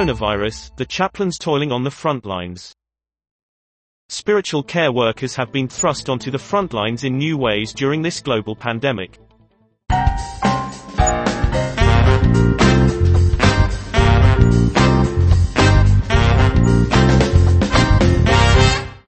Coronavirus, the chaplains toiling on the front lines. Spiritual care workers have been thrust onto the front lines in new ways during this global pandemic.